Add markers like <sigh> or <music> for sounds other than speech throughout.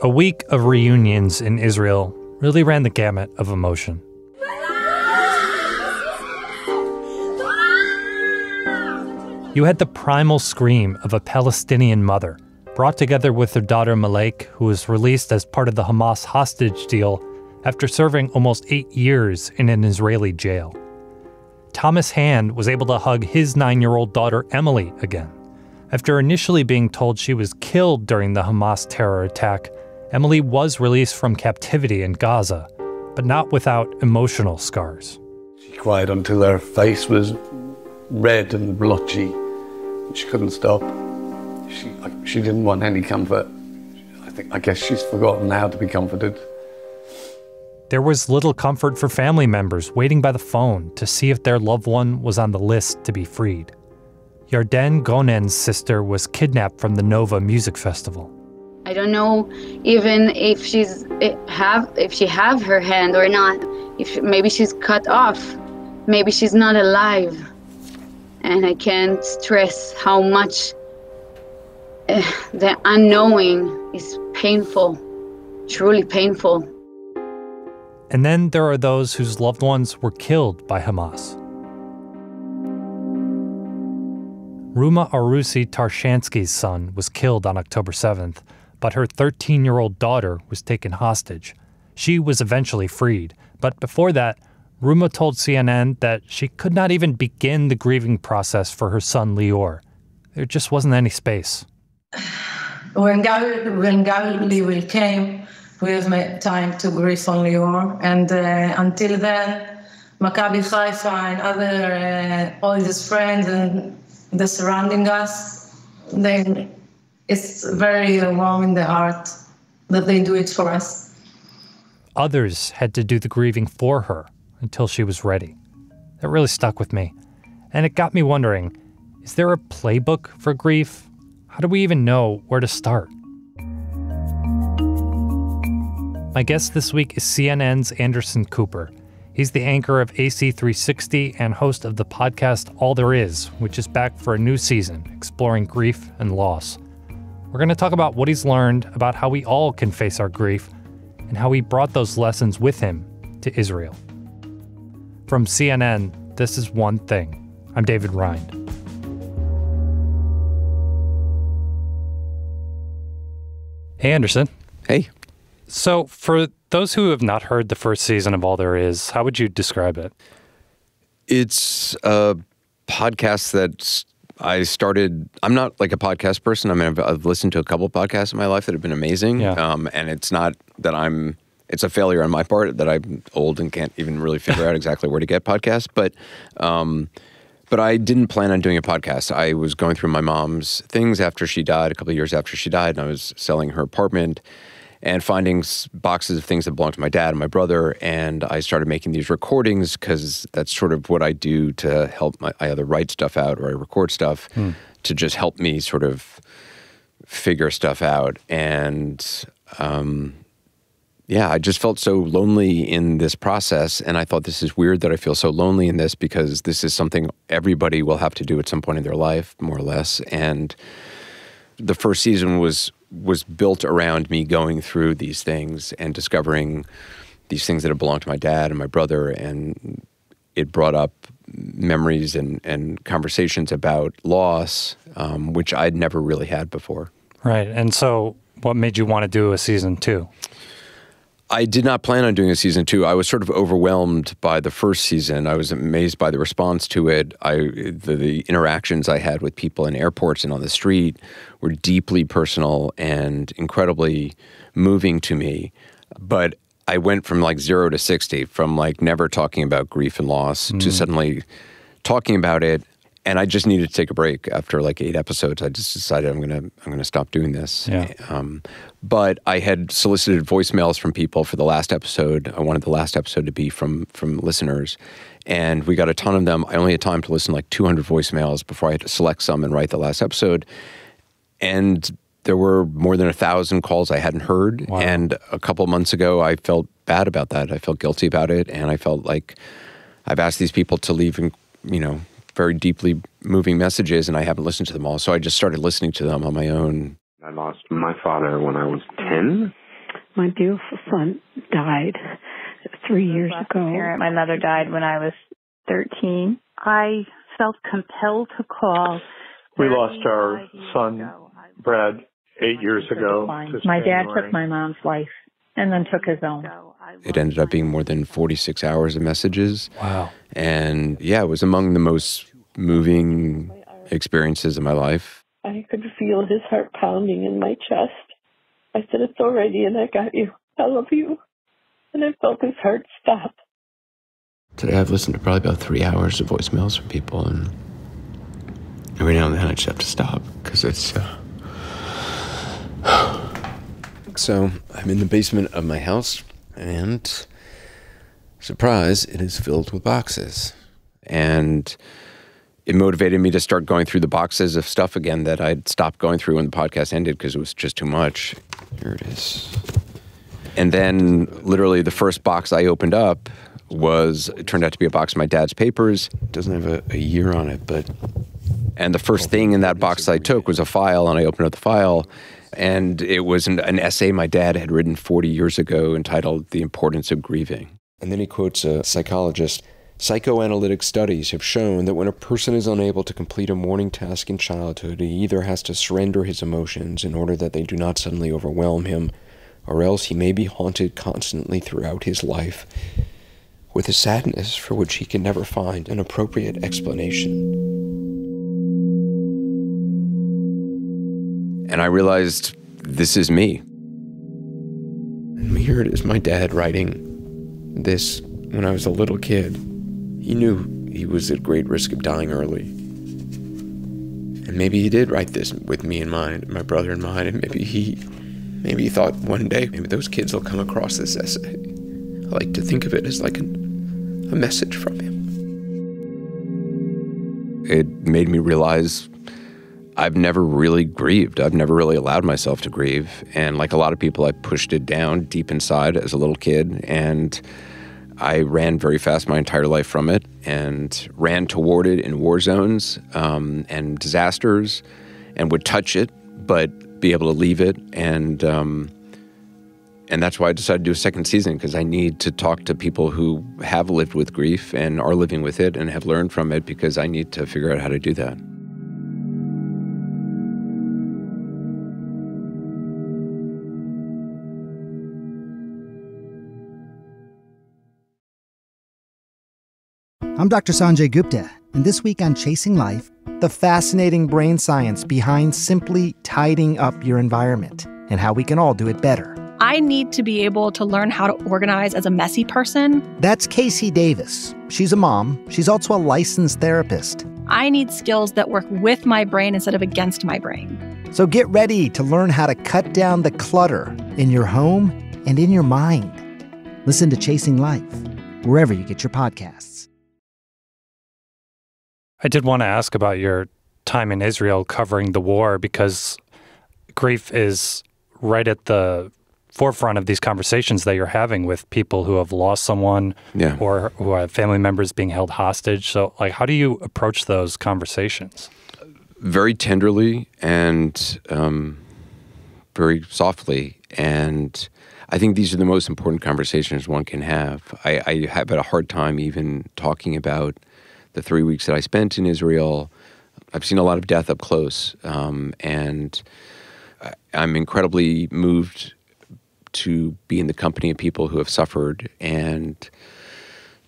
A week of reunions in Israel really ran the gamut of emotion. You had the primal scream of a Palestinian mother, brought together with her daughter Malek, who was released as part of the Hamas hostage deal after serving almost eight years in an Israeli jail. Thomas Hand was able to hug his nine year old daughter Emily again. After initially being told she was killed during the Hamas terror attack, Emily was released from captivity in Gaza, but not without emotional scars. She cried until her face was red and blotchy. She couldn't stop. She, she didn't want any comfort. I think I guess she's forgotten how to be comforted. There was little comfort for family members waiting by the phone to see if their loved one was on the list to be freed. Yarden Gonen's sister was kidnapped from the Nova Music Festival. I don't know even if she's eh, have if she have her hand or not. If maybe she's cut off, maybe she's not alive, and I can't stress how much uh, the unknowing is painful, truly painful. And then there are those whose loved ones were killed by Hamas. Ruma Arusi Tarshansky's son was killed on October 7th but her 13 year old daughter was taken hostage. She was eventually freed, but before that, Ruma told CNN that she could not even begin the grieving process for her son Lior. There just wasn't any space. When Gali, when came, we have time to grieve on Lior, and uh, until then, Maccabi Haifa and other uh, all his friends and the surrounding us, they it's very warm in the heart that they do it for us. Others had to do the grieving for her until she was ready. That really stuck with me. And it got me wondering is there a playbook for grief? How do we even know where to start? My guest this week is CNN's Anderson Cooper. He's the anchor of AC360 and host of the podcast All There Is, which is back for a new season exploring grief and loss. We're going to talk about what he's learned about how we all can face our grief and how he brought those lessons with him to Israel. From CNN, this is One Thing. I'm David Rind. Hey, Anderson. Hey. So, for those who have not heard the first season of All There Is, how would you describe it? It's a podcast that's I started. I'm not like a podcast person. I mean, I've, I've, listened to a couple podcasts in my life that have been amazing. Yeah. Um, and it's not that I'm. It's a failure on my part that I'm old and can't even really figure out <laughs> exactly where to get podcasts. But, um, but I didn't plan on doing a podcast. I was going through my mom's things after she died, a couple of years after she died, and I was selling her apartment and finding boxes of things that belonged to my dad and my brother. And I started making these recordings because that's sort of what I do to help. My, I either write stuff out or I record stuff hmm. to just help me sort of figure stuff out. And um, yeah, I just felt so lonely in this process. And I thought this is weird that I feel so lonely in this because this is something everybody will have to do at some point in their life, more or less. And the first season was was built around me going through these things and discovering these things that had belonged to my dad and my brother and it brought up memories and, and conversations about loss um, which i'd never really had before. Right and so what made you want to do a season two I did not plan on doing a season two. I was sort of overwhelmed by the first season. I was amazed by the response to it. I the, the, interactions I had with people in airports and on the street were deeply personal and incredibly moving to me. But I went from like zero to sixty, from like never talking about grief and loss mm. to suddenly talking about it and I just needed to take a break after like eight episodes. I just decided I'm gonna I'm gonna stop doing this. Yeah. Um, but I had solicited voicemails from people for the last episode. I wanted the last episode to be from from listeners, and we got a ton of them. I only had time to listen to like 200 voicemails before I had to select some and write the last episode. And there were more than a thousand calls I hadn't heard. Wow. And a couple months ago, I felt bad about that. I felt guilty about it, and I felt like I've asked these people to leave, and you know, very deeply moving messages, and I haven't listened to them all. So I just started listening to them on my own. I lost my father when I was 10. My beautiful son died three years ago. Parent. My mother died when I was 13. I felt compelled to call. We lost our son, Brad, eight years ago. this My dad January. took my mom's life and then took his own. It ended up being more than 46 hours of messages. Wow. And yeah, it was among the most moving experiences in my life. I could feel his heart pounding in my chest. I said, It's already, and I got you. I love you. And I felt his heart stop. Today I've listened to probably about three hours of voicemails from people, and every now and then I just have to stop because it's. Uh... <sighs> so I'm in the basement of my house, and surprise, it is filled with boxes. And it motivated me to start going through the boxes of stuff again that I'd stopped going through when the podcast ended because it was just too much. Here it is. And then, literally, the first box I opened up was it turned out to be a box of my dad's papers. It doesn't have a, a year on it, but. And the first thing in that box I took was a file, and I opened up the file, and it was an, an essay my dad had written 40 years ago entitled The Importance of Grieving. And then he quotes a psychologist Psychoanalytic studies have shown that when a person is unable to complete a mourning task in childhood, he either has to surrender his emotions in order that they do not suddenly overwhelm him, or else he may be haunted constantly throughout his life with a sadness for which he can never find an appropriate explanation. And I realized this is me. And here my dad writing this when I was a little kid. He knew he was at great risk of dying early. And maybe he did write this with me in mind, my brother in mind, and maybe he maybe he thought one day maybe those kids will come across this essay. I like to think of it as like an, a message from him. It made me realize I've never really grieved. I've never really allowed myself to grieve. And like a lot of people, I pushed it down deep inside as a little kid. And I ran very fast my entire life from it and ran toward it in war zones um, and disasters and would touch it, but be able to leave it. And, um, and that's why I decided to do a second season because I need to talk to people who have lived with grief and are living with it and have learned from it because I need to figure out how to do that. I'm Dr. Sanjay Gupta, and this week on Chasing Life, the fascinating brain science behind simply tidying up your environment and how we can all do it better. I need to be able to learn how to organize as a messy person. That's KC Davis. She's a mom, she's also a licensed therapist. I need skills that work with my brain instead of against my brain. So get ready to learn how to cut down the clutter in your home and in your mind. Listen to Chasing Life wherever you get your podcasts. I did want to ask about your time in Israel covering the war because grief is right at the forefront of these conversations that you're having with people who have lost someone Yeah. or who have family members being held hostage. So, like, how do you approach those conversations? very tenderly and um, very softly. And I think these are the most important conversations one can have. I, I have had a hard time even talking about the three weeks that I spent in Israel. I've seen a lot of death up close, um, and I'm incredibly moved to be in the company of people who have suffered and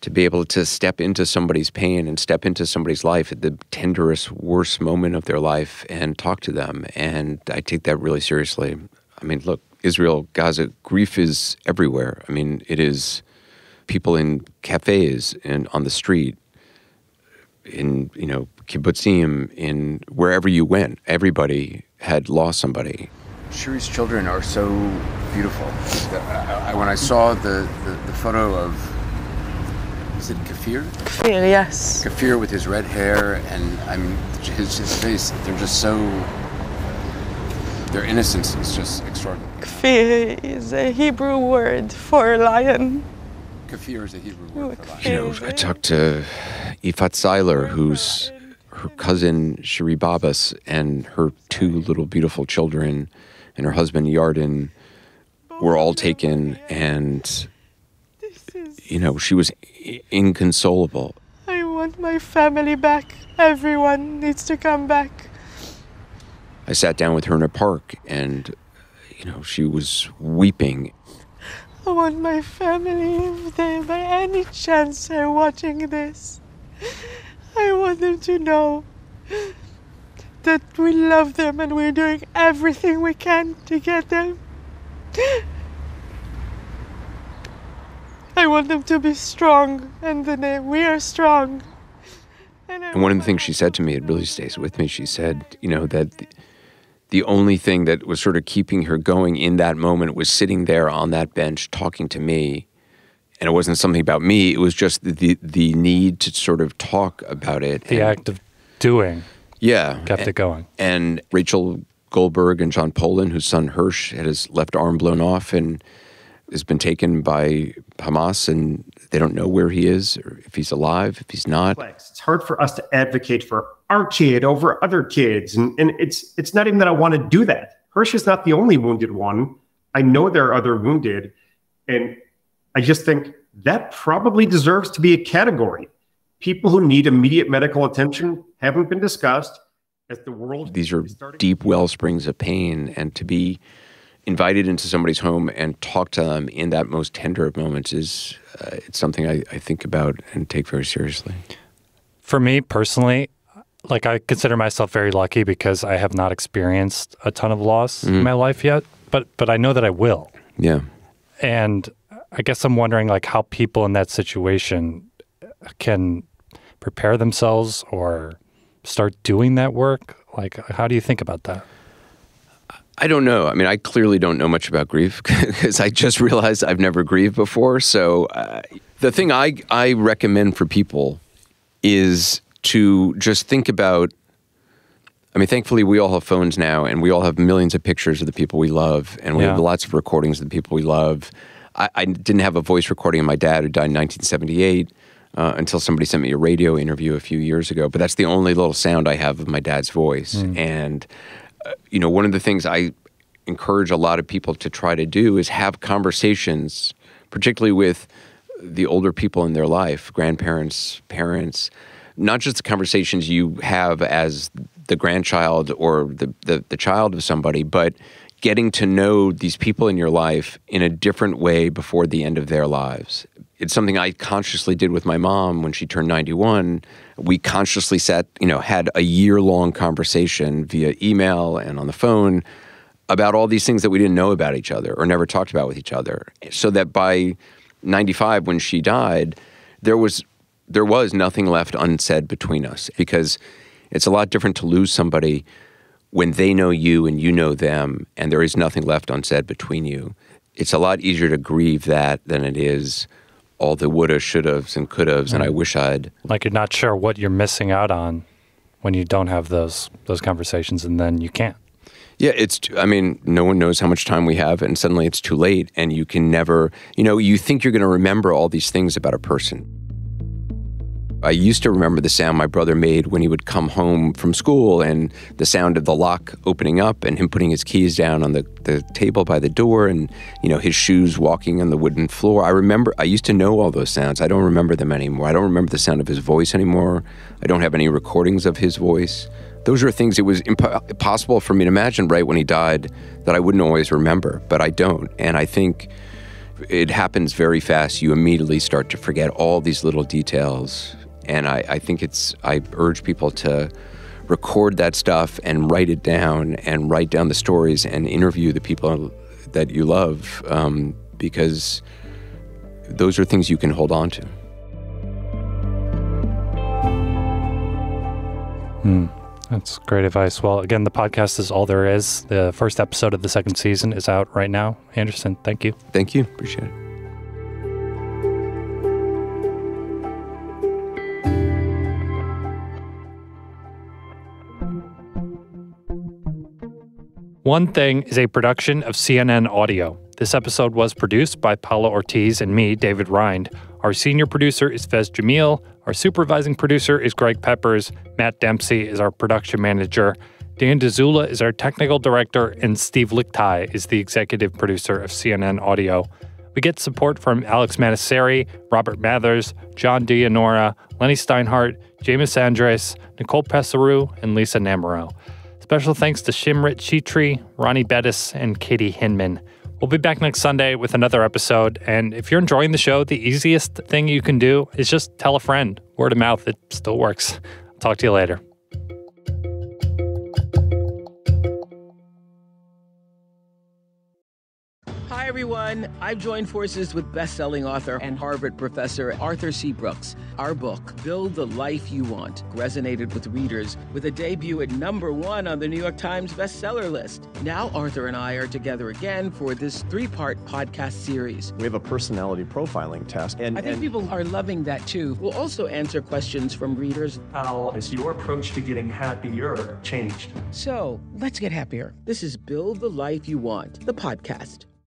to be able to step into somebody's pain and step into somebody's life at the tenderest, worst moment of their life and talk to them. And I take that really seriously. I mean, look, Israel, Gaza, grief is everywhere. I mean, it is people in cafes and on the street, in you know kibbutzim, in wherever you went, everybody had lost somebody. Shiri's children are so beautiful. I, I, when I saw the, the, the, photo of, is it Kfir? Kfir, yes. Kfir with his red hair and I'm his, his face, they're just so, their innocence is just extraordinary. Kfir is a Hebrew word for lion. Kfir is a Hebrew word for lion. You know, I talked to Ifat Zailer, who's her cousin Shiri Bibas and her two little beautiful children and her husband Yarden were all taken and you know she was inconsolable. I want my family back. Everyone needs to come back. I sat down with her in a park and you know she was weeping i want my family if they by any chance are watching this i want them to know that we love them and we're doing everything we can to get them. I want them to be strong, and we are strong. And, and one of the things she said to me, it really stays with me. She said, you know, that the, the only thing that was sort of keeping her going in that moment was sitting there on that bench talking to me. And it wasn't something about me, it was just the, the need to sort of talk about it. The and, act of doing yeah, kept it going. And Rachel Goldberg and Jon Polin, whose son Hersh had his left arm blown off and has been taken by Hamas, and they don't know where he is or if he's alive, if he's not. It's hard for us to advocate for our kid over other kids, and, and it's it's not even that I want to do that. Hersh is not the only wounded one. I know there are other wounded, and I just think that probably deserves to be a category people who need immediate medical attention haven't been discussed as the world these are deep well springs of pain and to be invited into somebody's home and talk to them in that most tender of moments is uh, it's something I, I think about and take very seriously for me personally like i consider myself very lucky because i have not experienced a ton of loss mm-hmm. in my life yet but but i know that i will yeah and i guess i'm wondering like how people in that situation can prepare themselves or start doing that work? Like, how do you think about that? I don't know. I mean, I clearly don't know much about grief <laughs> because I just realized I've never grieved before. So, uh, the thing I, I recommend for people is to just think about. I mean, thankfully, we all have phones now, and we all have millions of pictures of the people we love, and we yeah. have lots of recordings of the people we love. I, I, didn't have a voice recording of my dad, who died in 1978 uh, until somebody sent me a radio interview a few years ago. But that's the only little sound I have of my dad's voice. Mm. And, uh, you know, one of the things I encourage a lot of people to try to do is have conversations, particularly with the older people in their life, grandparents, parents, not just the conversations you have as the grandchild or the, the, the child of somebody, but getting to know these people in your life in a different way before the end of their lives it's something I consciously did with my mom when she turned 91. We consciously sat, you know, had a year long conversation via email and on the phone about all these things that we didn't know about each other or never talked about with each other. So that by 95 when she died, there was there was nothing left unsaid between us because it's a lot different to lose somebody when they know you and you know them and there is nothing left unsaid between you. It's a lot easier to grieve that than it is all the woulda, shouldas, and couldas, and I mm. wish I'd. Like you're not sure what you're missing out on when you don't have those those conversations, and then you can't. Yeah, it's. I mean, no one knows how much time we have, and suddenly it's too late, and you can never. You know, you think you're going to remember all these things about a person, I used to remember the sound my brother made when he would come home from school and the sound of the lock opening up and him putting his keys down on the, the table by the door and, you know, his shoes walking on the wooden floor. I remember, I used to know all those sounds. I don't remember them anymore. I don't remember the sound of his voice anymore. I don't have any recordings of his voice. Those are things it was imp- impossible for me to imagine right when he died that I wouldn't always remember, but I don't. And I think it happens very fast. You immediately start to forget all these little details and I, I think it's, I urge people to record that stuff and write it down and write down the stories and interview the people that you love um, because those are things you can hold on to. Hmm. That's great advice. Well, again, the podcast is all there is. The first episode of the second season is out right now. Anderson, thank you. Thank you. Appreciate it. One Thing is a production of CNN Audio. This episode was produced by Paula Ortiz and me, David Rind. Our senior producer is Faiz Jamil. Our supervising producer is Greg Peppers. Matt Dempsey is our production manager. Dan Dzula is our technical director, and Steve Lickteig is the executive producer of CNN Audio. We get support from Alex Manasseri, Robert Mathers, Jon Dianora, Lenny Steinhardt, James Andres, Nicole Pesaru, and Lisa Namerow. Special thanks to Shimrit Chitri, Ronnie Bettis, and Katie Hinman. We'll be back next Sunday with another episode. And if you're enjoying the show, the easiest thing you can do is just tell a friend. Word of mouth, it still works. talk to you later. Hi, everyone. I've joined forces with best-selling author and Harvard professor Arthur C. Brooks. Our book, Build the Life You Want, resonated with readers with a debut at number one on the New York Times bestseller list. Now, Arthur and I are together again for this three-part podcast series. We have a personality profiling test. And I think and people are loving that too. We'll also answer questions from readers. How has your approach to getting happier changed? So, let's get happier. This is Build the Life You Want, the podcast.